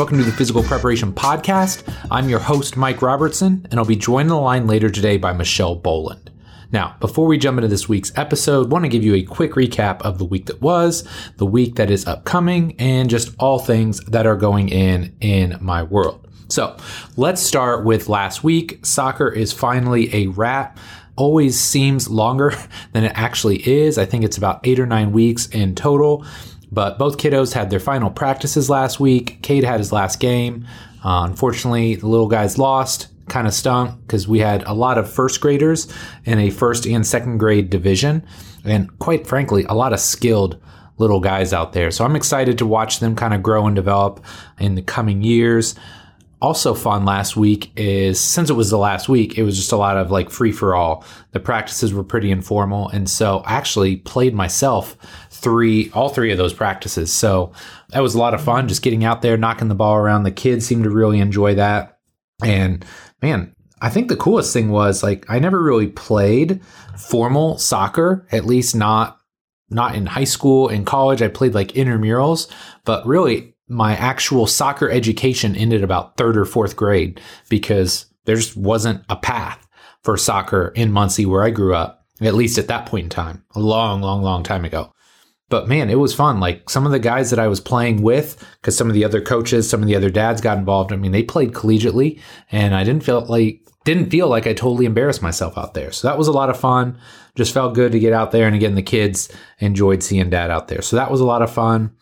welcome to the Physical Preparation Podcast. I'm your host, Mike Robertson, and I'll be joined on the line later today by Michelle Boland. Now, before we jump into this week's episode, I want to give you a quick recap of the week that was, the week that is upcoming, and just all things that are going in in my world. So let's start with last week. Soccer is finally a wrap always seems longer than it actually is. I think it's about eight or nine weeks in total. But both kiddos had their final practices last week. Cade had his last game. Uh, unfortunately, the little guys lost. Kind of stunk because we had a lot of first graders in a first and second grade division. And quite frankly, a lot of skilled little guys out there. So I'm excited to watch them kind of grow and develop in the coming years also fun last week is since it was the last week, it was just a lot of like free for all. The practices were pretty informal. And so I actually played myself three, all three of those practices. So that was a lot of fun just getting out there, knocking the ball around. The kids seemed to really enjoy that. And man, I think the coolest thing was like I never really played formal soccer, at least not not in high school and college. I played like intramurals, but really my actual soccer education ended about third or fourth grade because there just wasn't a path for soccer in Muncie where I grew up, at least at that point in time, a long, long, long time ago. But man, it was fun. Like some of the guys that I was playing with, because some of the other coaches, some of the other dads got involved. I mean, they played collegiately, and I didn't feel like didn't feel like I totally embarrassed myself out there. So that was a lot of fun. Just felt good to get out there, and again, the kids enjoyed seeing dad out there. So that was a lot of fun.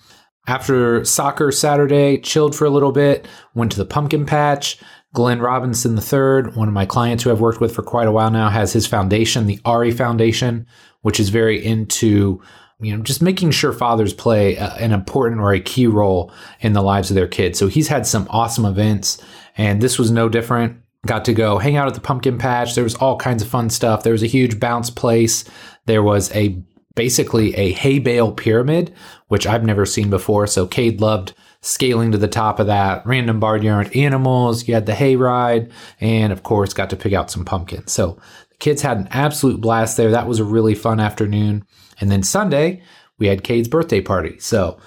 After soccer Saturday, chilled for a little bit, went to the pumpkin patch. Glenn Robinson III, one of my clients who I've worked with for quite a while now, has his foundation, the Ari Foundation, which is very into you know just making sure fathers play an important or a key role in the lives of their kids. So he's had some awesome events, and this was no different. Got to go hang out at the pumpkin patch. There was all kinds of fun stuff. There was a huge bounce place. There was a basically a hay bale pyramid, which I've never seen before. So Cade loved scaling to the top of that. Random barnyard animals. You had the hay ride, and of course, got to pick out some pumpkins. So the kids had an absolute blast there. That was a really fun afternoon. And then Sunday, we had Cade's birthday party. So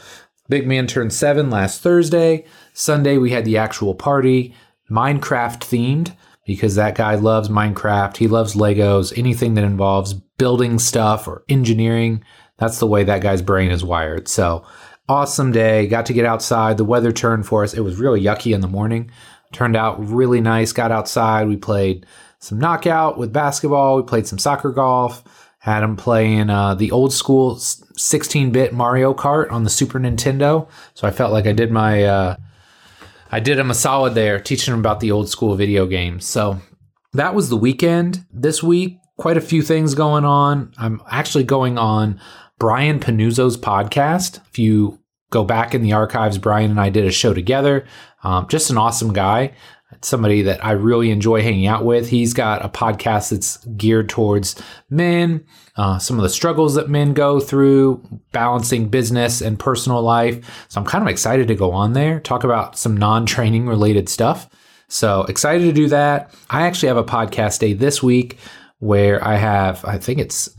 big man turned seven last Thursday. Sunday, we had the actual party, Minecraft themed because that guy loves Minecraft. He loves Legos, anything that involves building stuff or engineering. That's the way that guy's brain is wired. So, awesome day. Got to get outside. The weather turned for us. It was really yucky in the morning. Turned out really nice. Got outside. We played some knockout with basketball. We played some soccer golf. Had him playing uh, the old school 16 bit Mario Kart on the Super Nintendo. So I felt like I did my. Uh, I did him a solid there, teaching him about the old school video games. So that was the weekend. This week, quite a few things going on. I'm actually going on Brian Panuzzo's podcast. If you go back in the archives, Brian and I did a show together. Um, just an awesome guy somebody that I really enjoy hanging out with. He's got a podcast that's geared towards men, uh, some of the struggles that men go through, balancing business and personal life. So I'm kind of excited to go on there, talk about some non training related stuff. So excited to do that. I actually have a podcast day this week where I have, I think it's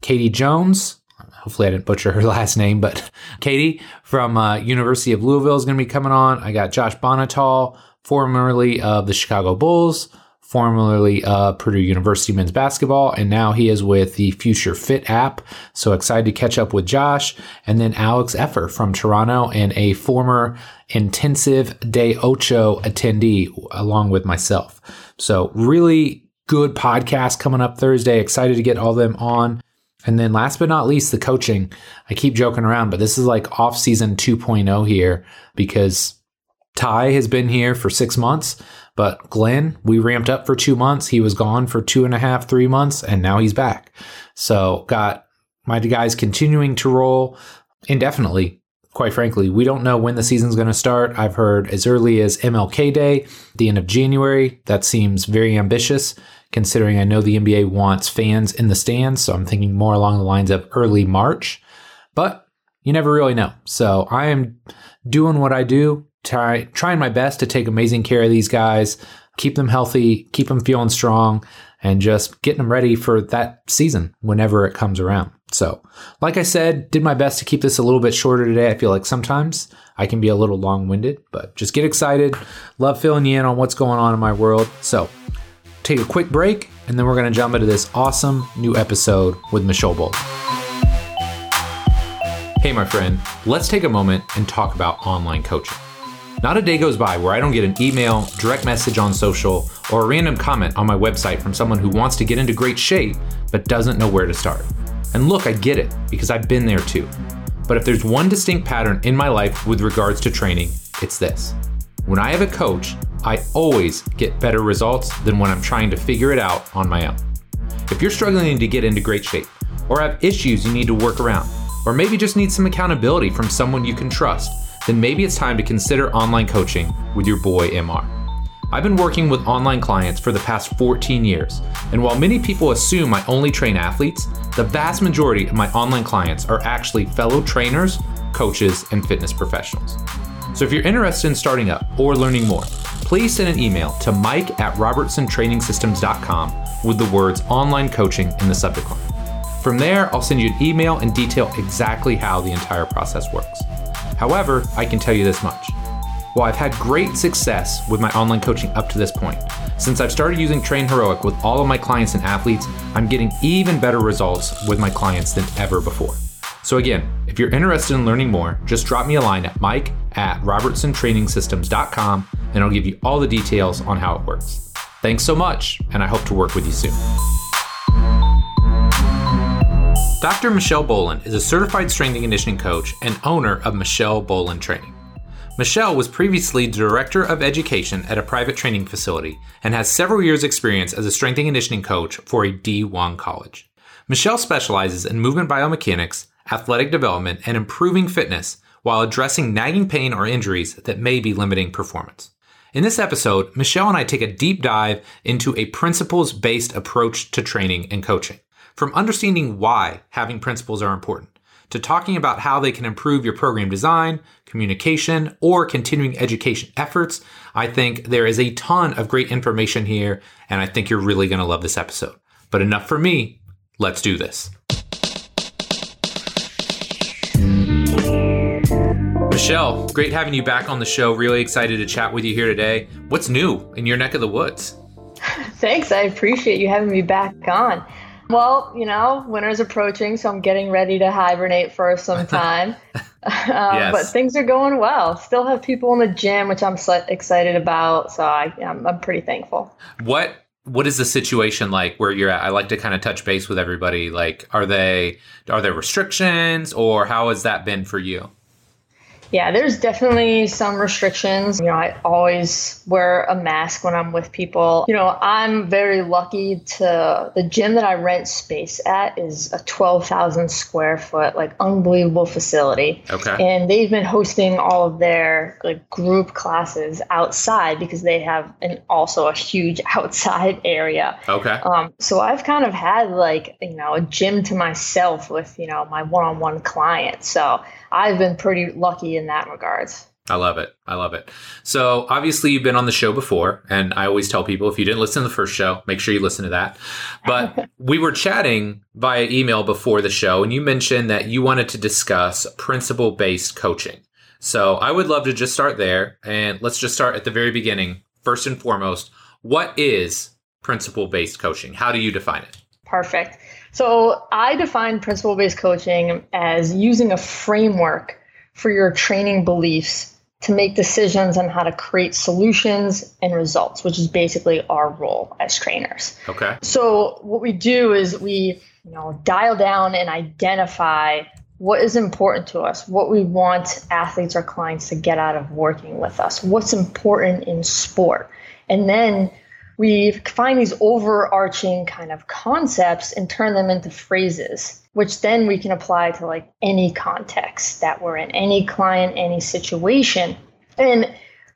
Katie Jones. Hopefully, I didn't butcher her last name, but Katie from uh, University of Louisville is going to be coming on. I got Josh Bonnetal formerly of the Chicago Bulls, formerly Purdue University men's basketball, and now he is with the Future Fit app. So excited to catch up with Josh. And then Alex Effer from Toronto and a former intensive day ocho attendee along with myself. So really good podcast coming up Thursday. Excited to get all them on. And then last but not least, the coaching. I keep joking around, but this is like off season 2.0 here because Ty has been here for six months, but Glenn, we ramped up for two months. He was gone for two and a half, three months, and now he's back. So got my guys continuing to roll indefinitely. Quite frankly, we don't know when the season's going to start. I've heard as early as MLK Day, the end of January. That seems very ambitious, considering I know the NBA wants fans in the stands. So I'm thinking more along the lines of early March. But you never really know. So I am doing what I do try, trying my best to take amazing care of these guys, keep them healthy, keep them feeling strong, and just getting them ready for that season whenever it comes around. So, like I said, did my best to keep this a little bit shorter today. I feel like sometimes I can be a little long winded, but just get excited. Love filling you in on what's going on in my world. So, take a quick break, and then we're going to jump into this awesome new episode with Michelle Boland. Hey, my friend, let's take a moment and talk about online coaching. Not a day goes by where I don't get an email, direct message on social, or a random comment on my website from someone who wants to get into great shape but doesn't know where to start. And look, I get it because I've been there too. But if there's one distinct pattern in my life with regards to training, it's this. When I have a coach, I always get better results than when I'm trying to figure it out on my own. If you're struggling to get into great shape, or have issues you need to work around, or maybe just need some accountability from someone you can trust, then maybe it's time to consider online coaching with your boy MR. I've been working with online clients for the past 14 years, and while many people assume I only train athletes, the vast majority of my online clients are actually fellow trainers, coaches, and fitness professionals. So if you're interested in starting up or learning more, please send an email to mike at robertsontrainingsystems.com with the words online coaching in the subject line. From there, I'll send you an email and detail exactly how the entire process works. However, I can tell you this much. While I've had great success with my online coaching up to this point, since I've started using Train Heroic with all of my clients and athletes, I'm getting even better results with my clients than ever before. So, again, if you're interested in learning more, just drop me a line at mike at robertsontrainingsystems.com and I'll give you all the details on how it works. Thanks so much, and I hope to work with you soon. Dr. Michelle Boland is a certified strength and conditioning coach and owner of Michelle Boland Training. Michelle was previously Director of Education at a private training facility and has several years' experience as a strength and conditioning coach for a D1 college. Michelle specializes in movement biomechanics, athletic development, and improving fitness while addressing nagging pain or injuries that may be limiting performance. In this episode, Michelle and I take a deep dive into a principles based approach to training and coaching. From understanding why having principles are important, to talking about how they can improve your program design, communication, or continuing education efforts, I think there is a ton of great information here, and I think you're really going to love this episode. But enough for me. Let's do this. Michelle, great having you back on the show. Really excited to chat with you here today. What's new in your neck of the woods? Thanks. I appreciate you having me back on. Well, you know, winter's approaching, so I'm getting ready to hibernate for some time. um, yes. But things are going well. Still have people in the gym, which I'm so excited about. So I, I'm, I'm pretty thankful. What what is the situation like where you're at? I like to kind of touch base with everybody. Like, are they are there restrictions, or how has that been for you? Yeah, there's definitely some restrictions. You know, I always wear a mask when I'm with people. You know, I'm very lucky to the gym that I rent space at is a 12,000 square foot, like unbelievable facility. Okay. And they've been hosting all of their like group classes outside because they have an also a huge outside area. Okay. Um, so I've kind of had like, you know, a gym to myself with, you know, my one-on-one clients. So I've been pretty lucky in that regards. I love it. I love it. So obviously you've been on the show before, and I always tell people if you didn't listen to the first show, make sure you listen to that. But we were chatting via email before the show, and you mentioned that you wanted to discuss principle based coaching. So I would love to just start there, and let's just start at the very beginning. First and foremost, what is principle based coaching? How do you define it? Perfect. So I define principle based coaching as using a framework for your training beliefs to make decisions on how to create solutions and results, which is basically our role as trainers. Okay. So what we do is we, you know, dial down and identify what is important to us, what we want athletes or clients to get out of working with us, what's important in sport. And then we find these overarching kind of concepts and turn them into phrases, which then we can apply to like any context that we're in, any client, any situation. And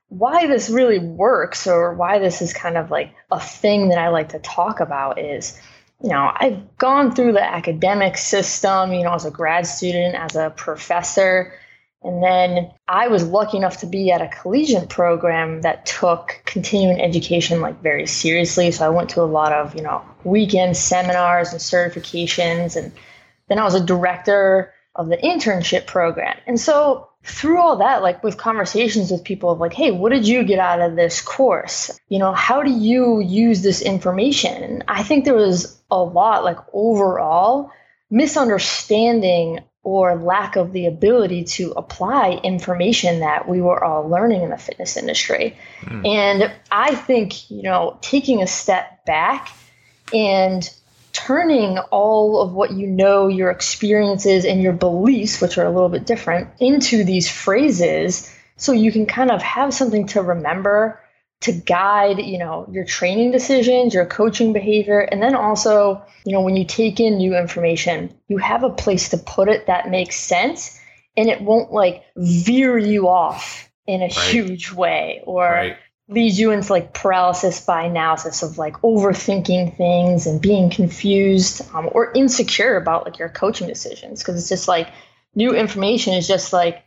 why this really works or why this is kind of like a thing that I like to talk about is you know, I've gone through the academic system, you know, as a grad student, as a professor, and then I was lucky enough to be at a collegiate program that took continuing education like very seriously. So I went to a lot of, you know, weekend seminars and certifications and Then I was a director of the internship program. And so through all that, like with conversations with people of like, hey, what did you get out of this course? You know, how do you use this information? And I think there was a lot, like overall, misunderstanding or lack of the ability to apply information that we were all learning in the fitness industry. Mm. And I think, you know, taking a step back and turning all of what you know, your experiences and your beliefs, which are a little bit different, into these phrases so you can kind of have something to remember to guide, you know, your training decisions, your coaching behavior, and then also, you know, when you take in new information, you have a place to put it that makes sense and it won't like veer you off in a right. huge way or right leads you into like paralysis by analysis of like overthinking things and being confused um, or insecure about like your coaching decisions because it's just like new information is just like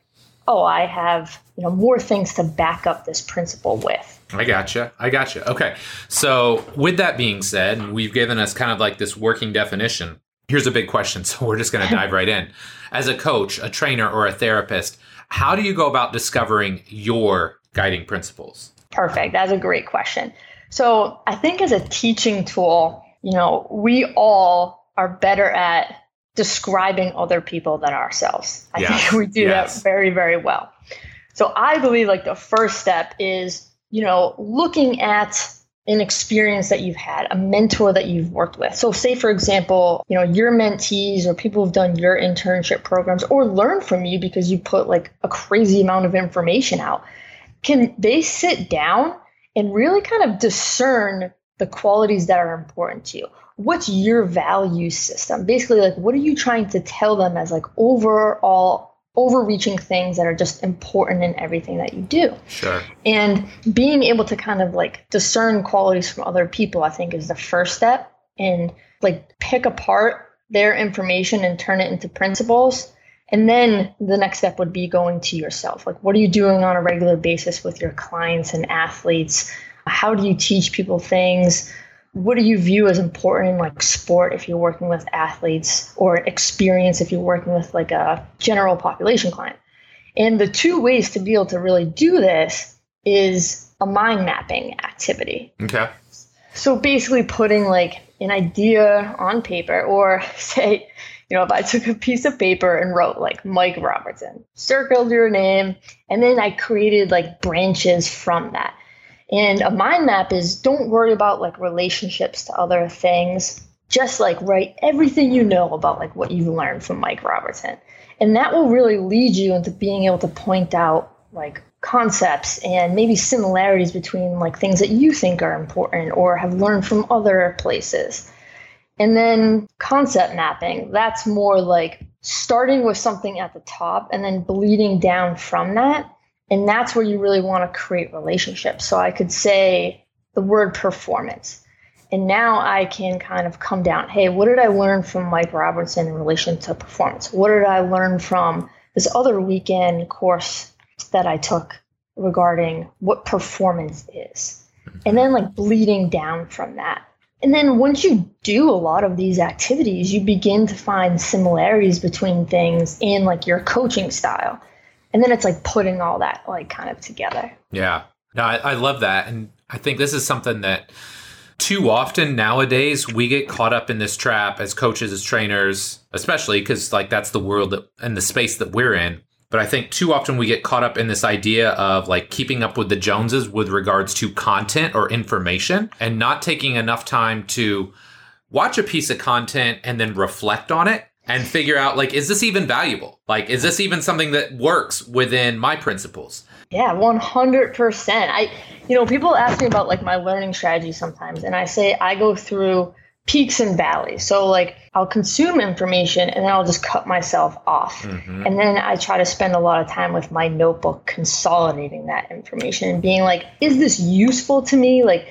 oh i have you know more things to back up this principle with I gotcha. I gotcha. Okay. So, with that being said, we've given us kind of like this working definition. Here's a big question. So, we're just going to dive right in. As a coach, a trainer, or a therapist, how do you go about discovering your guiding principles? Perfect. That's a great question. So I think as a teaching tool, you know, we all are better at describing other people than ourselves. I yes. think we do yes. that very, very well. So I believe like the first step is, you know, looking at an experience that you've had, a mentor that you've worked with. So say for example, you know, your mentees or people who've done your internship programs or learn from you because you put like a crazy amount of information out can they sit down and really kind of discern the qualities that are important to you? What's your value system? Basically, like what are you trying to tell them as like overall overreaching things that are just important in everything that you do. Sure. And being able to kind of like discern qualities from other people, I think is the first step. And like pick apart their information and turn it into principles and then the next step would be going to yourself. Like, what are you doing on a regular basis with your clients and athletes? How do you teach people things? What do you view as important in like sport if you're working with athletes or experience if you're working with like a general population client? And the two ways to be able to really do this is a mind mapping activity. Okay. So basically putting like an idea on paper or say you know, if I took a piece of paper and wrote like Mike Robertson, circled your name, and then I created like branches from that. And a mind map is don't worry about like relationships to other things. Just like write everything you know about like what you've learned from Mike Robertson. And that will really lead you into being able to point out like concepts and maybe similarities between like things that you think are important or have learned from other places. And then concept mapping, that's more like starting with something at the top and then bleeding down from that. And that's where you really want to create relationships. So I could say the word performance. And now I can kind of come down. Hey, what did I learn from Mike Robertson in relation to performance? What did I learn from this other weekend course that I took regarding what performance is? And then like bleeding down from that. And then once you do a lot of these activities, you begin to find similarities between things in like your coaching style. And then it's like putting all that like kind of together. Yeah. No, I, I love that. And I think this is something that too often nowadays we get caught up in this trap as coaches, as trainers, especially because like that's the world that, and the space that we're in but I think too often we get caught up in this idea of like keeping up with the Joneses with regards to content or information and not taking enough time to watch a piece of content and then reflect on it and figure out like is this even valuable? Like is this even something that works within my principles? Yeah, 100%. I you know, people ask me about like my learning strategy sometimes and I say I go through peaks and valleys. So like I'll consume information and then I'll just cut myself off. Mm-hmm. And then I try to spend a lot of time with my notebook consolidating that information and being like, is this useful to me? Like,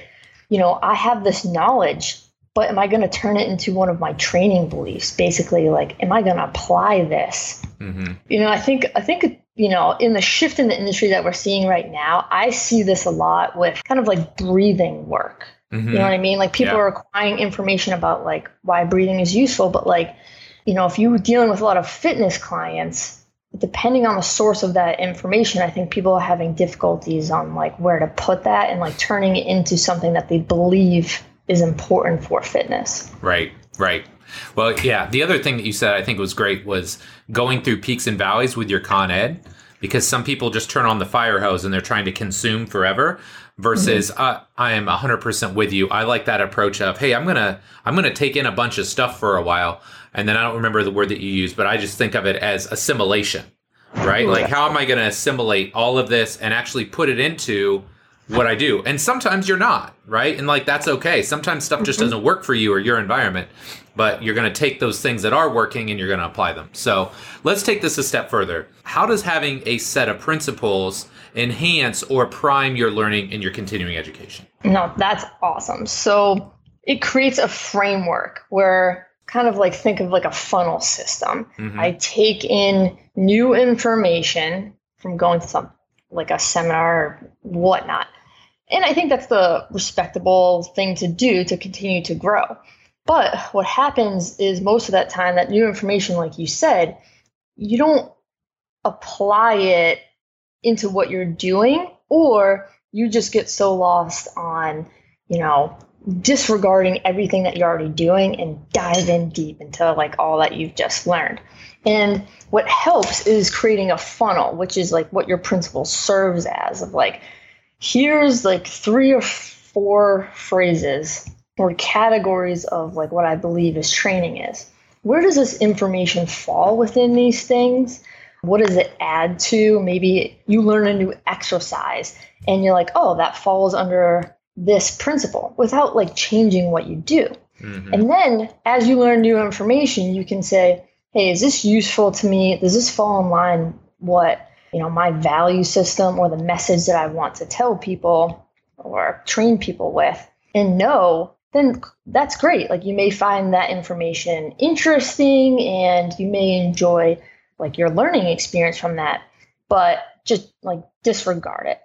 you know, I have this knowledge, but am I going to turn it into one of my training beliefs? Basically, like, am I going to apply this? Mm-hmm. You know, I think, I think, you know, in the shift in the industry that we're seeing right now, I see this a lot with kind of like breathing work. Mm-hmm. You know what I mean? Like people yeah. are acquiring information about like why breathing is useful, but like, you know, if you're dealing with a lot of fitness clients, depending on the source of that information, I think people are having difficulties on like where to put that and like turning it into something that they believe is important for fitness. Right, right. Well, yeah. The other thing that you said I think was great was going through peaks and valleys with your Con Ed, because some people just turn on the fire hose and they're trying to consume forever. Versus, mm-hmm. uh, I am 100% with you. I like that approach of, hey, I'm gonna I'm gonna take in a bunch of stuff for a while, and then I don't remember the word that you use, but I just think of it as assimilation, right? Like, how am I gonna assimilate all of this and actually put it into what I do. And sometimes you're not, right? And like that's okay. Sometimes stuff just mm-hmm. doesn't work for you or your environment, but you're going to take those things that are working and you're going to apply them. So let's take this a step further. How does having a set of principles enhance or prime your learning in your continuing education? No, that's awesome. So it creates a framework where kind of like think of like a funnel system. Mm-hmm. I take in new information from going to some like a seminar or whatnot and I think that's the respectable thing to do to continue to grow. But what happens is most of that time, that new information, like you said, you don't apply it into what you're doing, or you just get so lost on, you know, disregarding everything that you're already doing and dive in deep into like all that you've just learned. And what helps is creating a funnel, which is like what your principle serves as of like, here's like three or four phrases or categories of like what I believe is training is. Where does this information fall within these things? What does it add to? Maybe you learn a new exercise and you're like, oh, that falls under this principle without like changing what you do. Mm-hmm. And then as you learn new information, you can say, hey, is this useful to me? Does this fall in line what you know my value system or the message that i want to tell people or train people with and no then that's great. Like you may find that information interesting and you may enjoy like your learning experience from that but just like disregard it.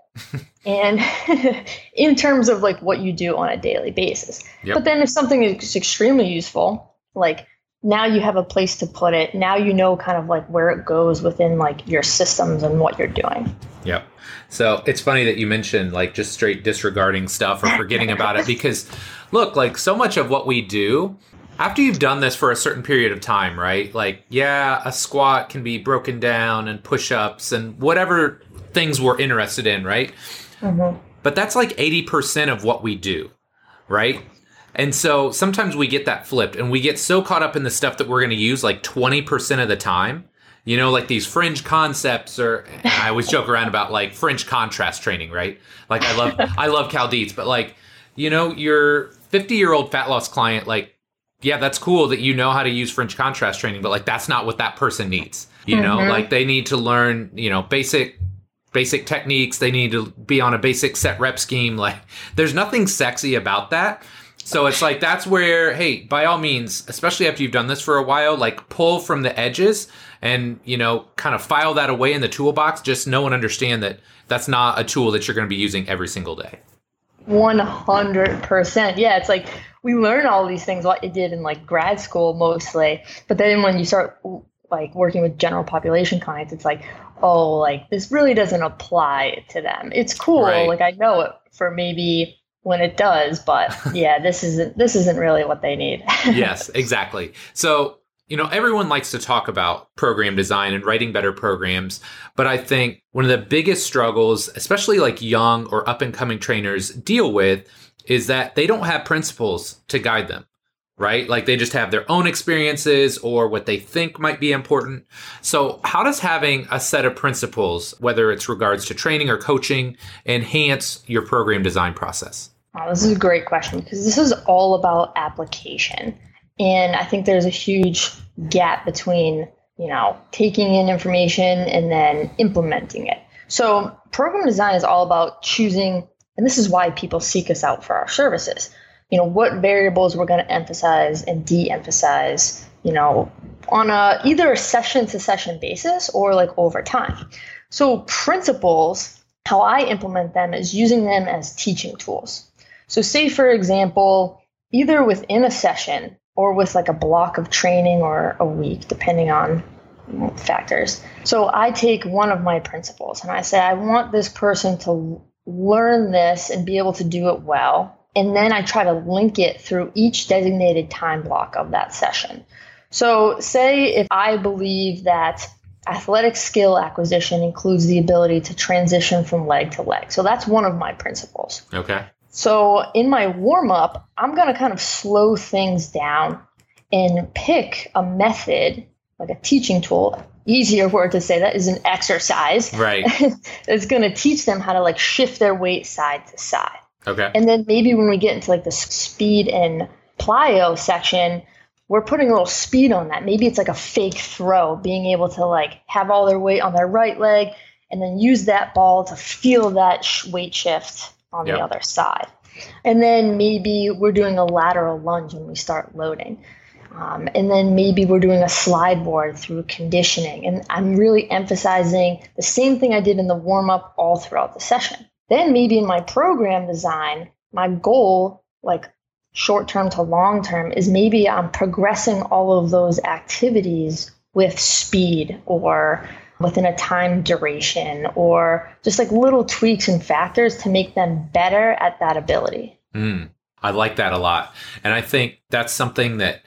And in terms of like what you do on a daily basis. Yep. but then if something is extremely useful like now you have a place to put it. Now you know kind of like where it goes within like your systems and what you're doing. Yep. So it's funny that you mentioned like just straight disregarding stuff or forgetting about it because look, like so much of what we do after you've done this for a certain period of time, right? Like, yeah, a squat can be broken down and push ups and whatever things we're interested in, right? Mm-hmm. But that's like 80% of what we do, right? And so sometimes we get that flipped and we get so caught up in the stuff that we're going to use like 20% of the time. You know, like these fringe concepts or I always joke around about like French contrast training, right? Like I love I love Cal Dietz, but like, you know, your 50-year-old fat loss client like yeah, that's cool that you know how to use French contrast training, but like that's not what that person needs. You know, mm-hmm. like they need to learn, you know, basic basic techniques, they need to be on a basic set rep scheme. Like there's nothing sexy about that so it's like that's where, hey, by all means, especially after you've done this for a while, like pull from the edges and you know kind of file that away in the toolbox. Just know and understand that that's not a tool that you're going to be using every single day. One hundred percent. Yeah, it's like we learn all these things what it did in like grad school mostly, but then when you start like working with general population clients, it's like, oh, like this really doesn't apply to them. It's cool, right. like I know it for maybe when it does but yeah this isn't this isn't really what they need. Yes exactly. So you know everyone likes to talk about program design and writing better programs but i think one of the biggest struggles especially like young or up and coming trainers deal with is that they don't have principles to guide them right? Like they just have their own experiences or what they think might be important. So how does having a set of principles whether it's regards to training or coaching enhance your program design process Wow, this is a great question because this is all about application. And I think there's a huge gap between, you know, taking in information and then implementing it. So program design is all about choosing, and this is why people seek us out for our services. You know, what variables we're going to emphasize and de-emphasize, you know, on a either a session to session basis or like over time. So principles, how I implement them is using them as teaching tools. So, say for example, either within a session, or with like a block of training or a week, depending on factors. So I take one of my principles and I say, I want this person to learn this and be able to do it well. And then I try to link it through each designated time block of that session. So, say if I believe that athletic skill acquisition includes the ability to transition from leg to leg. So, that's one of my principles. Okay. So, in my warm up, I'm going to kind of slow things down and pick a method, like a teaching tool. Easier word to say that is an exercise. Right. that's going to teach them how to like shift their weight side to side. Okay. And then maybe when we get into like the speed and plyo section, we're putting a little speed on that. Maybe it's like a fake throw, being able to like have all their weight on their right leg and then use that ball to feel that sh- weight shift on yep. the other side. And then maybe we're doing a lateral lunge when we start loading. Um, and then maybe we're doing a slide board through conditioning. And I'm really emphasizing the same thing I did in the warm up all throughout the session. Then maybe in my program design, my goal, like short term to long term is maybe I'm progressing all of those activities with speed or within a time duration or just like little tweaks and factors to make them better at that ability. Mm, I like that a lot. And I think that's something that,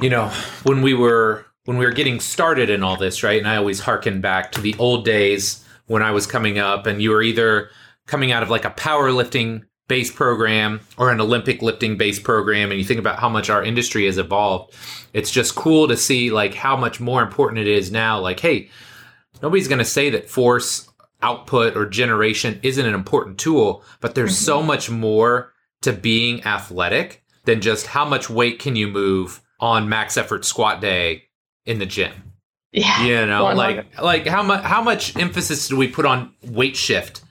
you know, when we were when we were getting started in all this, right? And I always harken back to the old days when I was coming up and you were either coming out of like a powerlifting base program or an Olympic lifting base program and you think about how much our industry has evolved, it's just cool to see like how much more important it is now. Like, hey, nobody's going to say that force output or generation isn't an important tool, but there's mm-hmm. so much more to being athletic than just how much weight can you move on max effort squat day in the gym. Yeah. You know, like like how much how much emphasis do we put on weight shift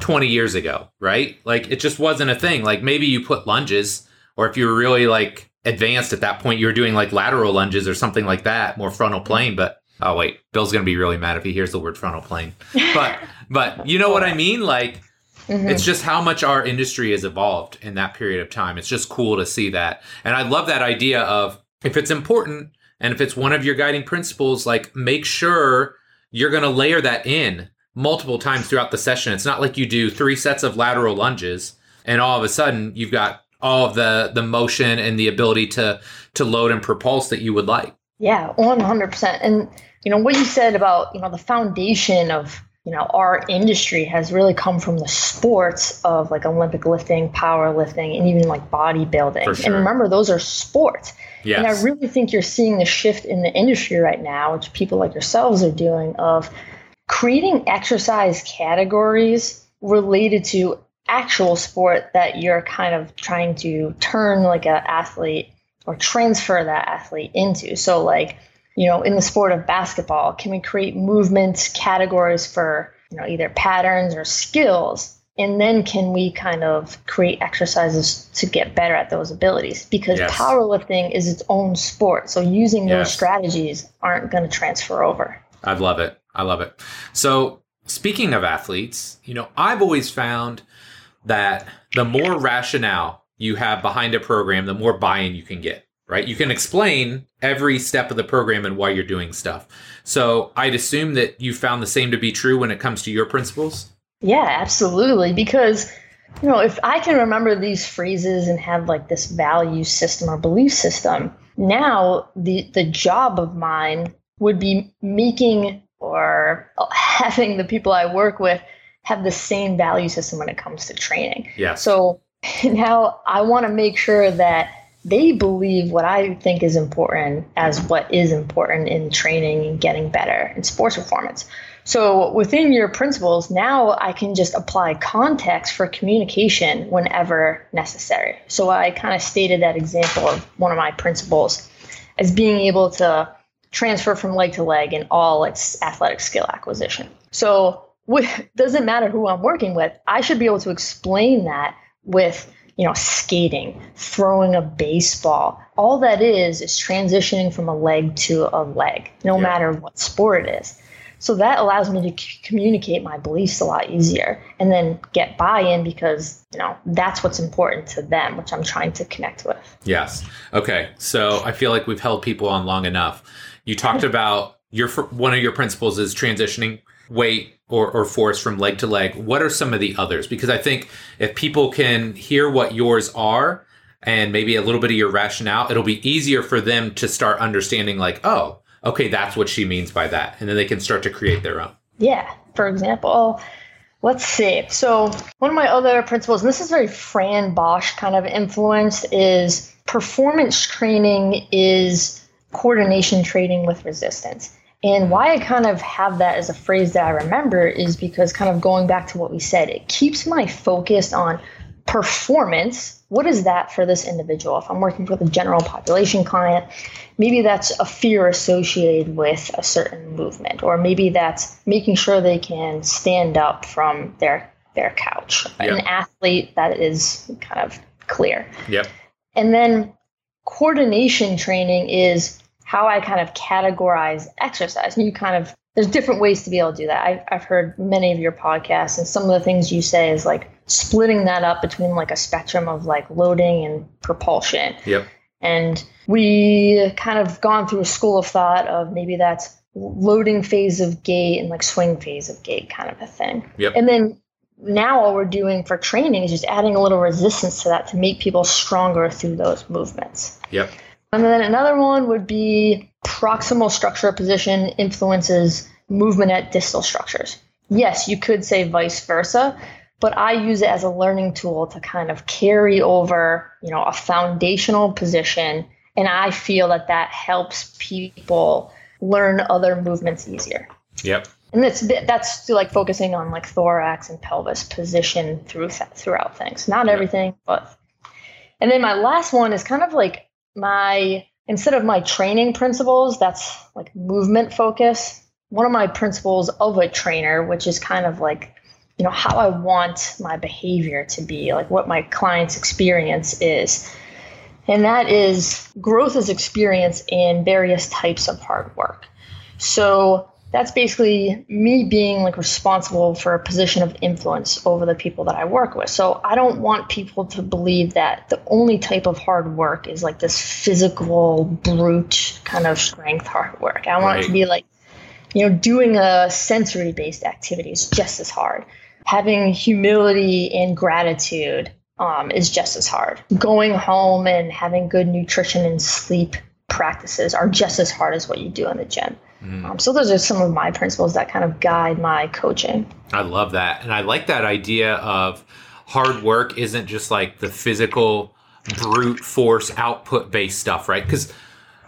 20 years ago, right? Like it just wasn't a thing. Like maybe you put lunges, or if you were really like advanced at that point, you were doing like lateral lunges or something like that, more frontal plane. But oh wait, Bill's gonna be really mad if he hears the word frontal plane. But but you know what I mean? Like mm-hmm. it's just how much our industry has evolved in that period of time. It's just cool to see that. And I love that idea of if it's important and if it's one of your guiding principles, like make sure you're gonna layer that in multiple times throughout the session. It's not like you do three sets of lateral lunges and all of a sudden you've got all of the the motion and the ability to to load and propulse that you would like. Yeah, 100%. And you know what you said about, you know, the foundation of you know our industry has really come from the sports of like olympic lifting powerlifting and even like bodybuilding sure. and remember those are sports yes. and i really think you're seeing the shift in the industry right now which people like yourselves are doing of creating exercise categories related to actual sport that you're kind of trying to turn like an athlete or transfer that athlete into. So, like, you know, in the sport of basketball, can we create movement categories for, you know, either patterns or skills? And then can we kind of create exercises to get better at those abilities? Because yes. powerlifting is its own sport. So using yes. those strategies aren't going to transfer over. I love it. I love it. So, speaking of athletes, you know, I've always found that the more rationale you have behind a program, the more buy in you can get, right? You can explain every step of the program and why you're doing stuff. So, I'd assume that you found the same to be true when it comes to your principles. Yeah, absolutely. Because, you know, if I can remember these phrases and have like this value system or belief system, now the the job of mine would be making or having the people I work with have the same value system when it comes to training. Yeah. So now I want to make sure that they believe what I think is important as what is important in training and getting better in sports performance. So within your principles, now I can just apply context for communication whenever necessary. So I kind of stated that example of one of my principles as being able to transfer from leg to leg in all its athletic skill acquisition. So it doesn't matter who I'm working with, I should be able to explain that with you know skating, throwing a baseball. All that is is transitioning from a leg to a leg, no yeah. matter what sport it is. So that allows me to c- communicate my beliefs a lot easier and then get buy in because, you know, that's what's important to them, which I'm trying to connect with. Yes. Okay. So I feel like we've held people on long enough. You talked about your one of your principles is transitioning weight or, or force from leg to leg. What are some of the others? Because I think if people can hear what yours are and maybe a little bit of your rationale, it'll be easier for them to start understanding, like, oh, okay, that's what she means by that. And then they can start to create their own. Yeah. For example, let's see. So, one of my other principles, and this is very Fran Bosch kind of influenced, is performance training is coordination training with resistance. And why I kind of have that as a phrase that I remember is because, kind of going back to what we said, it keeps my focus on performance. What is that for this individual? If I'm working with a general population client, maybe that's a fear associated with a certain movement, or maybe that's making sure they can stand up from their their couch. Yep. An athlete that is kind of clear. Yep. And then coordination training is how I kind of categorize exercise. And you kind of there's different ways to be able to do that. I've, I've heard many of your podcasts, and some of the things you say is like splitting that up between like a spectrum of like loading and propulsion. Yep. And we kind of gone through a school of thought of maybe that's loading phase of gait and like swing phase of gait kind of a thing. Yep. And then now all we're doing for training is just adding a little resistance to that to make people stronger through those movements. Yep. And then another one would be proximal structure position influences movement at distal structures. Yes, you could say vice versa, but I use it as a learning tool to kind of carry over, you know, a foundational position and I feel that that helps people learn other movements easier. Yep. And that's that's like focusing on like thorax and pelvis position through throughout things. Not everything, but and then my last one is kind of like my instead of my training principles, that's like movement focus. One of my principles of a trainer, which is kind of like, you know, how I want my behavior to be, like what my client's experience is. And that is growth is experience in various types of hard work. So that's basically me being like responsible for a position of influence over the people that I work with. So I don't want people to believe that the only type of hard work is like this physical, brute kind of strength hard work. I want right. it to be like, you know, doing a sensory based activity is just as hard. Having humility and gratitude um, is just as hard. Going home and having good nutrition and sleep practices are just as hard as what you do in the gym. Mm. Um, so those are some of my principles that kind of guide my coaching. I love that, and I like that idea of hard work isn't just like the physical brute force output based stuff, right? Because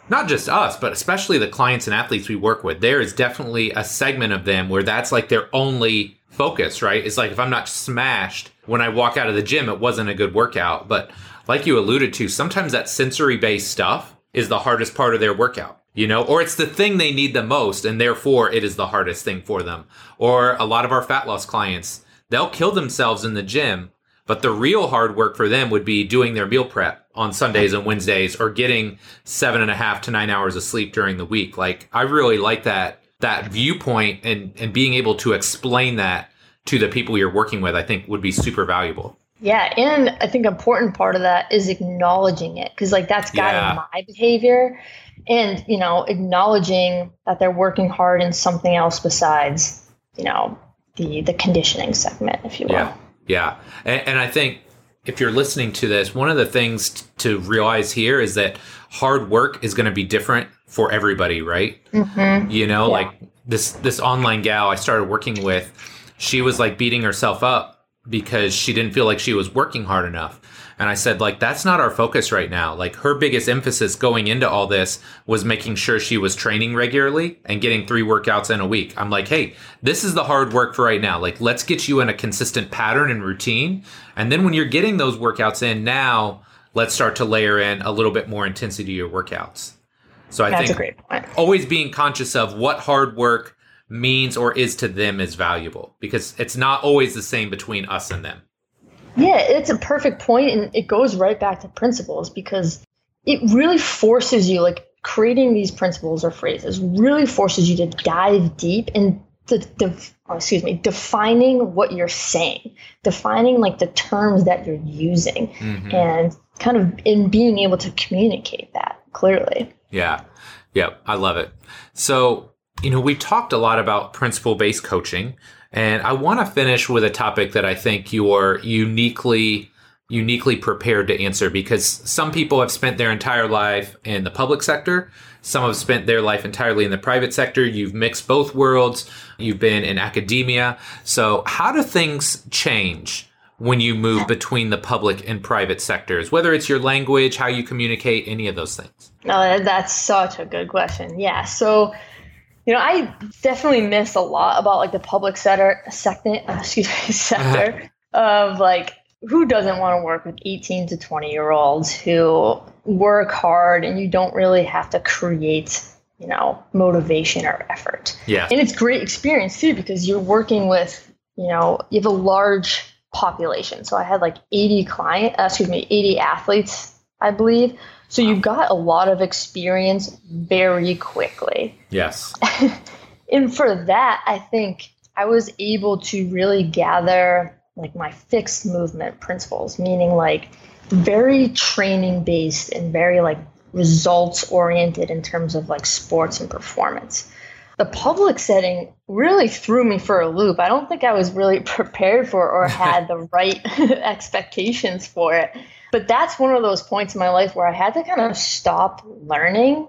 not just us, but especially the clients and athletes we work with, there is definitely a segment of them where that's like their only focus, right? It's like if I'm not smashed when I walk out of the gym, it wasn't a good workout. But like you alluded to, sometimes that sensory based stuff is the hardest part of their workout you know, or it's the thing they need the most, and therefore it is the hardest thing for them. Or a lot of our fat loss clients, they'll kill themselves in the gym, but the real hard work for them would be doing their meal prep on Sundays and Wednesdays, or getting seven and a half to nine hours of sleep during the week. Like I really like that that viewpoint and and being able to explain that to the people you're working with. I think would be super valuable. Yeah, and I think important part of that is acknowledging it because like that's guiding yeah. my behavior and you know acknowledging that they're working hard in something else besides you know the the conditioning segment if you will. Yeah. Yeah. And, and i think if you're listening to this one of the things t- to realize here is that hard work is going to be different for everybody right? Mm-hmm. you know yeah. like this this online gal i started working with she was like beating herself up because she didn't feel like she was working hard enough and I said, like, that's not our focus right now. Like, her biggest emphasis going into all this was making sure she was training regularly and getting three workouts in a week. I'm like, hey, this is the hard work for right now. Like, let's get you in a consistent pattern and routine. And then when you're getting those workouts in now, let's start to layer in a little bit more intensity to your workouts. So I that's think always being conscious of what hard work means or is to them is valuable because it's not always the same between us and them. Yeah, it's a perfect point, and it goes right back to principles because it really forces you. Like creating these principles or phrases really forces you to dive deep and the, the oh, excuse me defining what you're saying defining like the terms that you're using mm-hmm. and kind of in being able to communicate that clearly yeah yeah i love it so you know we've talked a lot about principle based coaching and i want to finish with a topic that i think you're uniquely uniquely prepared to answer because some people have spent their entire life in the public sector some have spent their life entirely in the private sector. You've mixed both worlds. You've been in academia. So, how do things change when you move between the public and private sectors, whether it's your language, how you communicate, any of those things? No, that's such a good question. Yeah. So, you know, I definitely miss a lot about like the public sector, sector, excuse me, sector of like who doesn't want to work with 18 to 20 year olds who work hard and you don't really have to create you know motivation or effort. Yeah. And it's great experience too because you're working with you know you have a large population. So i had like 80 client uh, excuse me 80 athletes i believe so you got a lot of experience very quickly yes and for that i think i was able to really gather like my fixed movement principles, meaning like very training based and very like results oriented in terms of like sports and performance. The public setting really threw me for a loop. I don't think I was really prepared for or had the right expectations for it. But that's one of those points in my life where I had to kind of stop learning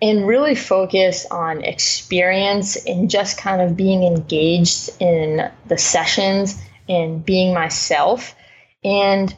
and really focus on experience and just kind of being engaged in the sessions and being myself. And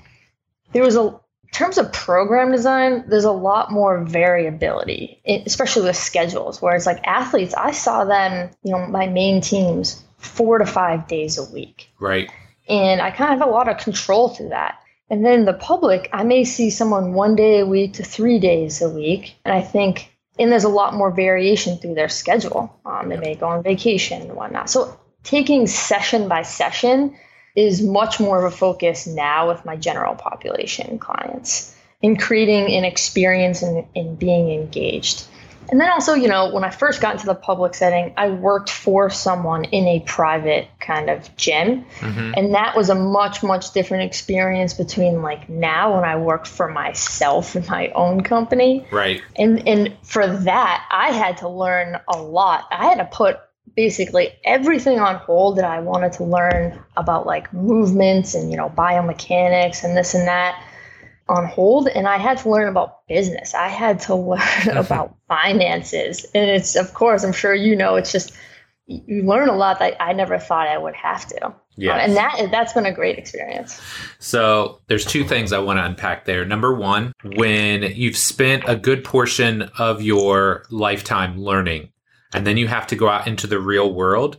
there was a in terms of program design, there's a lot more variability, especially with schedules. Whereas like athletes, I saw them, you know, my main teams four to five days a week. Right. And I kind of have a lot of control through that. And then the public, I may see someone one day a week to three days a week. And I think, and there's a lot more variation through their schedule. Um, they may go on vacation and whatnot. So taking session by session is much more of a focus now with my general population clients in creating an experience and in, in being engaged. And then also, you know, when I first got into the public setting, I worked for someone in a private kind of gym. Mm-hmm. And that was a much, much different experience between like now when I work for myself in my own company. Right. And and for that, I had to learn a lot. I had to put basically everything on hold that I wanted to learn about like movements and you know biomechanics and this and that on hold and I had to learn about business. I had to learn about finances. And it's of course I'm sure you know it's just you learn a lot that I never thought I would have to. Yeah. Um, and that that's been a great experience. So there's two things I want to unpack there. Number one, when you've spent a good portion of your lifetime learning and then you have to go out into the real world,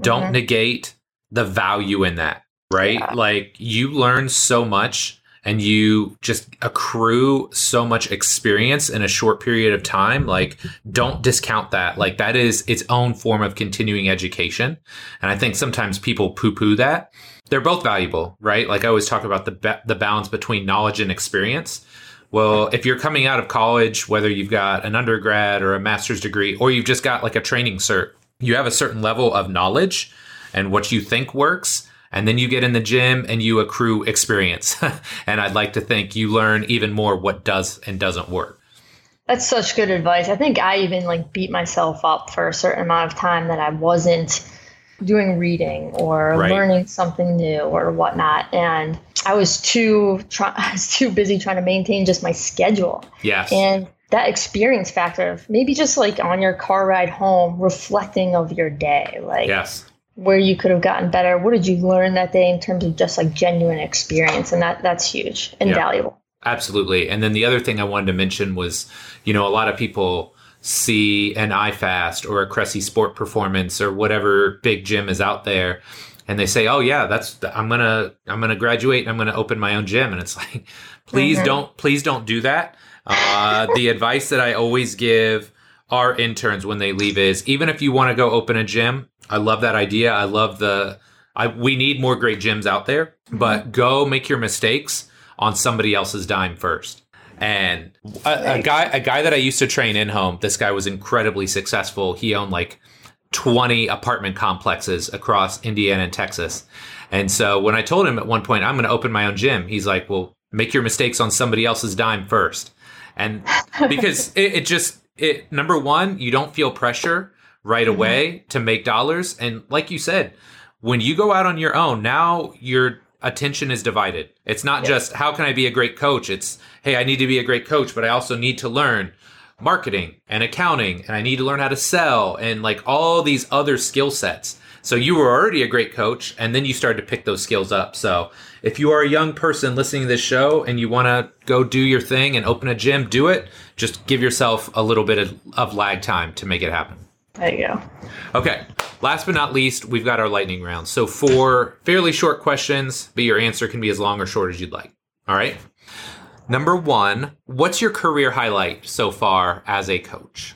don't mm-hmm. negate the value in that, right? Yeah. Like you learn so much and you just accrue so much experience in a short period of time like don't discount that. Like that is its own form of continuing education. And i think sometimes people poo poo that. They're both valuable right? Like i always talk about the ba- the balance between knowledge and experience. Well, if you're coming out of college, whether you've got an undergrad or a master's degree, or you've just got like a training cert, you have a certain level of knowledge and what you think works. And then you get in the gym and you accrue experience. and I'd like to think you learn even more what does and doesn't work. That's such good advice. I think I even like beat myself up for a certain amount of time that I wasn't doing reading or right. learning something new or whatnot. And I was too try- I was too busy trying to maintain just my schedule. Yes. And that experience factor of maybe just like on your car ride home, reflecting of your day, like yes. Where you could have gotten better. What did you learn that day in terms of just like genuine experience? And that that's huge and valuable. Absolutely. And then the other thing I wanted to mention was, you know, a lot of people see an iFast or a Cressy Sport Performance or whatever big gym is out there and they say, "Oh yeah, that's I'm gonna I'm gonna graduate and I'm gonna open my own gym," and it's like, please mm-hmm. don't please don't do that. Uh, the advice that I always give our interns when they leave is even if you want to go open a gym, I love that idea. I love the I we need more great gyms out there, but mm-hmm. go make your mistakes on somebody else's dime first. And a, a guy, a guy that I used to train in home, this guy was incredibly successful. He owned like 20 apartment complexes across Indiana and Texas. And so when I told him at one point, I'm going to open my own gym, he's like, well, make your mistakes on somebody else's dime first. And because it, it just, it, number one, you don't feel pressure right Mm-hmm. away to make dollars. And like you said, when you go out on your own, now your attention is divided. It's not just how can I be a great coach? It's hey, I need to be a great coach, but I also need to learn marketing and accounting and I need to learn how to sell and like all these other skill sets. So you were already a great coach and then you started to pick those skills up. So if you are a young person listening to this show and you want to go do your thing and open a gym, do it. Just give yourself a little bit of, of lag time to make it happen. There you go. Okay. Last but not least, we've got our lightning round. So four fairly short questions, but your answer can be as long or short as you'd like. All right. Number one, what's your career highlight so far as a coach?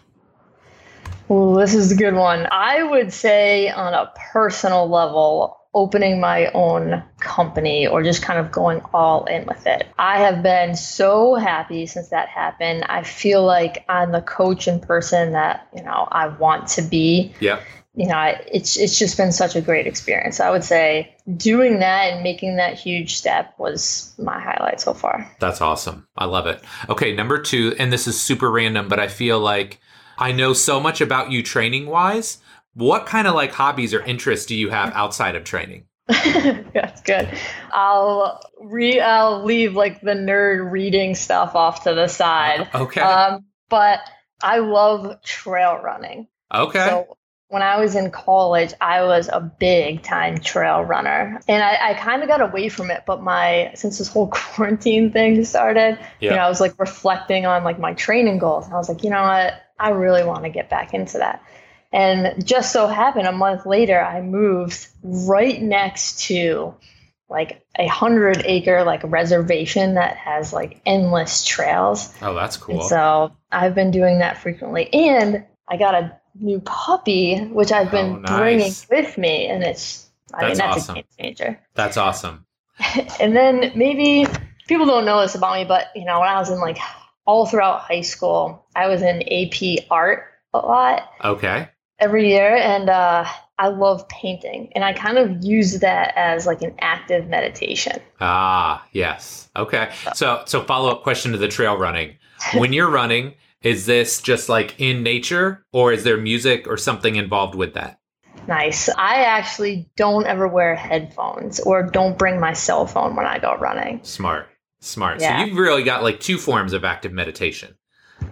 Well, this is a good one. I would say, on a personal level, opening my own company or just kind of going all in with it. I have been so happy since that happened. I feel like I'm the coach and person that, you know, I want to be. Yeah. You know, I- it's it's just been such a great experience. I would say doing that and making that huge step was my highlight so far. That's awesome. I love it. Okay, number two, and this is super random, but I feel like I know so much about you training wise. What kind of like hobbies or interests do you have outside of training? That's good. I'll re I'll leave like the nerd reading stuff off to the side. Okay. Um, but I love trail running. okay. So when I was in college, I was a big time trail runner, and I, I kind of got away from it. But my since this whole quarantine thing started, you Yeah. know, I was like reflecting on like my training goals. I was like, you know what, I really want to get back into that. And just so happened, a month later, I moved right next to like a hundred acre like reservation that has like endless trails. oh, that's And cool. so I've been doing that frequently. And I got a new puppy, which I've been Oh, nice. bringing with me. And it's, I mean, That's that's awesome. a game changer. that's awesome. and then maybe people don't know this about me, but you know, when I was in like all throughout high school, I was in AP art a lot Okay. every year. And uh, I love painting. And I kind of use that as like an active meditation. Ah, yes. Okay. So, so follow up question to the trail running. When you're running, is this just like in nature, or is there music or something involved with that? Nice. I actually don't ever wear headphones or don't bring my cell phone when I go running. Smart, smart. Yeah. So you've really got like two forms of active meditation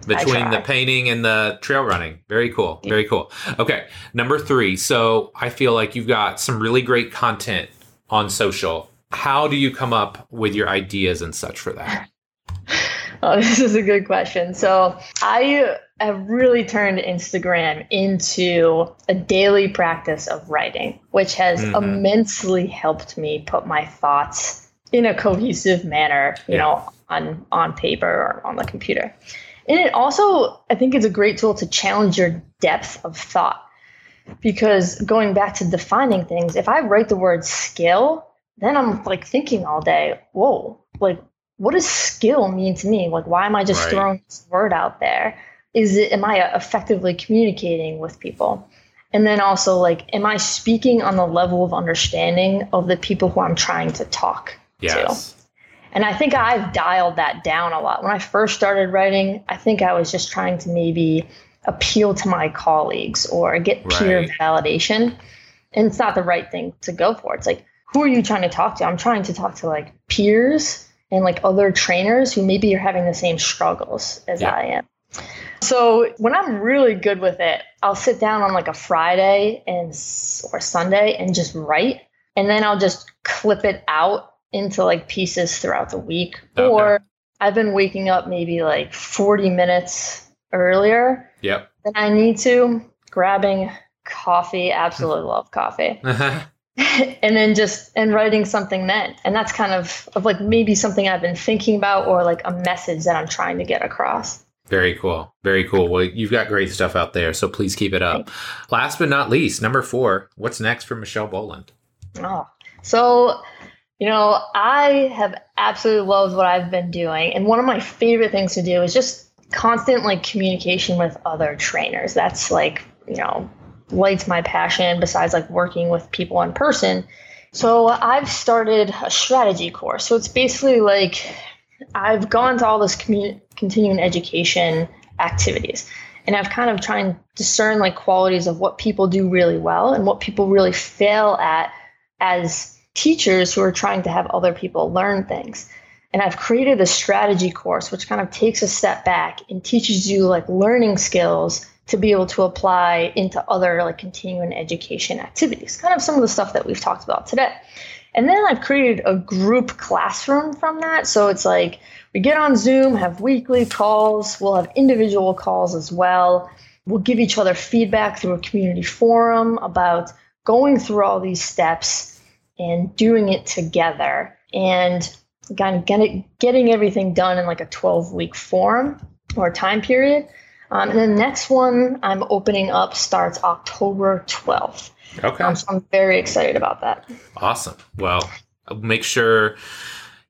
between the painting and the trail running. Very cool. Very cool. Okay. Number three. So I feel like you've got some really great content on social. How do you come up with your ideas and such for that? Oh, this is a good question. So I have really turned Instagram into a daily practice of writing, which has Mhm. immensely helped me put my thoughts in a cohesive manner, you Yeah. know, on on paper or on the computer. And it also, I think, it's a great tool to challenge your depth of thought. Because going back to defining things, if I write the word skill, then I'm like thinking all day, whoa, like what does skill mean to me? Like, why am I just Right. throwing this word out there? Is it, am I effectively communicating with people? And then also, like, am I speaking on the level of understanding of the people who I'm trying to talk Yes. to? And I think I've dialed that down a lot. When I first started writing, I think I was just trying to maybe appeal to my colleagues or get peer Right. validation. And it's not the right thing to go for. It's like, who are you trying to talk to? I'm trying to talk to like peers and like other trainers who maybe are having the same struggles as Yeah. I am. So when I'm really good with it, I'll sit down on like a Friday and or Sunday and just write, and then I'll just clip it out into like pieces throughout the week. Okay. Or I've been waking up maybe like 40 minutes earlier Yep. than I need to, grabbing coffee. Absolutely love coffee uh-huh. and then just and writing something then and that's kind of of like maybe something i've been thinking about or like a message that i'm trying to get across Very cool. Very cool. Well, you've got great stuff out there, so please keep it up. Last but not least, number four. What's next for Michelle Boland? oh so You know, I have absolutely loved what I've been doing. And one of my favorite things to do is just constant like communication with other trainers. That's like, you know, lights my passion besides like working with people in person. So I've started a strategy course. So it's basically like I've gone to all this commun- continuing education activities and I've kind of tried to discern like qualities of what people do really well and what people really fail at as teachers who are trying to have other people learn things. And I've created a strategy course which kind of takes a step back and teaches you like learning skills to be able to apply into other like continuing education activities, kind of some of the stuff that we've talked about today. And then I've created a group classroom from that. So it's like we get on Zoom, have weekly calls, we'll have individual calls as well. We'll give each other feedback through a community forum about going through all these steps and doing it together and kind of getting, getting everything done in like a 12 week form or time period. Um, and the next one I'm opening up starts October 12th. Okay. Um, so I'm very excited about that. Awesome. Well, make sure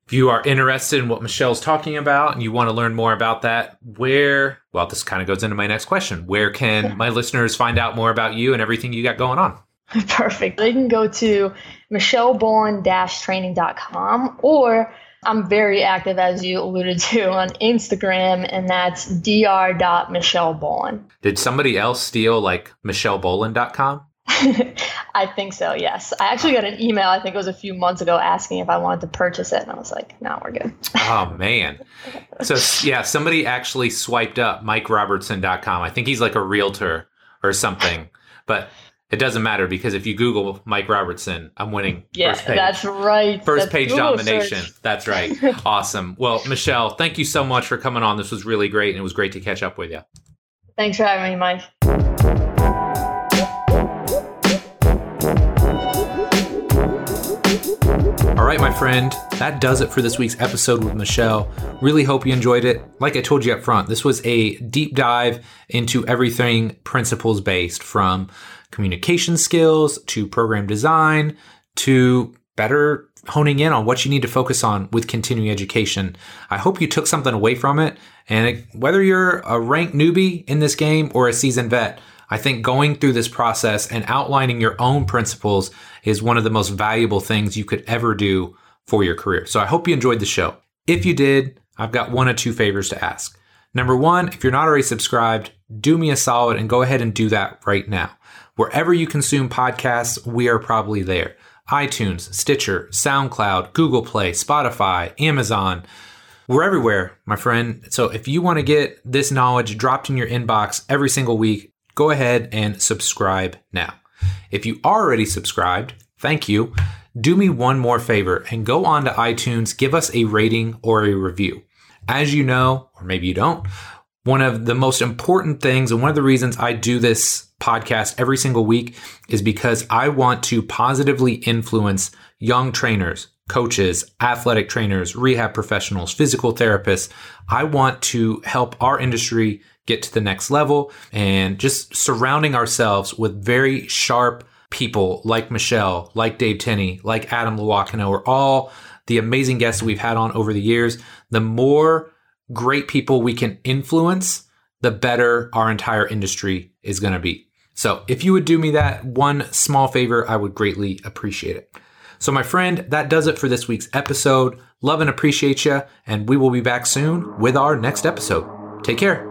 if you are interested in what Michelle's talking about and you want to learn more about that, where, well, this kind of goes into my next question. Where can my listeners find out more about you and everything you got going on? Perfect. They can go to michelleboland-training.com or I'm very active, as you alluded to, on Instagram, and that's dr.michelleboland. Did somebody else steal like michelleboland.com? I think so, yes. I actually got an email, I think it was a few months ago, asking if I wanted to purchase it. And I was like, no, we're good. oh, man. So, yeah, somebody actually swiped up MikeRobertson.com. I think he's like a realtor or something. But it doesn't matter because if you Google Mike Robertson, I'm winning. Yeah, that's right. First that's page Google domination. search. That's right. awesome. Well, Michelle, thank you so much for coming on. This was really great, and it was great to catch up with you. Thanks for having me, Mike. All right, my friend, that does it for this week's episode with Michelle. Really hope you enjoyed it. Like I told you up front, this was a deep dive into everything principles based from communication skills to program design to better honing in on what you need to focus on with continuing education. I hope you took something away from it. And it, whether you're a ranked newbie in this game or a seasoned vet, I think going through this process and outlining your own principles is one of the most valuable things you could ever do for your career. So I hope you enjoyed the show. If you did, I've got one or two favors to ask. Number one, if you're not already subscribed, do me a solid and go ahead and do that right now. Wherever you consume podcasts, we are probably there. iTunes, Stitcher, SoundCloud, Google Play, Spotify, Amazon. We're everywhere, my friend. So if you want to get this knowledge dropped in your inbox every single week, go ahead and subscribe now. If you already subscribed, thank you. Do me one more favor and go on to iTunes, give us a rating or a review. As you know, or maybe you don't, one of the most important things and one of the reasons I do this podcast every single week is because I want to positively influence young trainers, coaches, athletic trainers, rehab professionals, physical therapists. I want to help our industry get to the next level and just surrounding ourselves with very sharp people like Michelle, like Dave Tenney, like Adam Loiacono, or all the amazing guests we've had on over the years. The more great people we can influence, the better our entire industry is going to be. So if you would do me that one small favor, I would greatly appreciate it. So, my friend, that does it for this week's episode. Love and appreciate you, and we will be back soon with our next episode. Take care.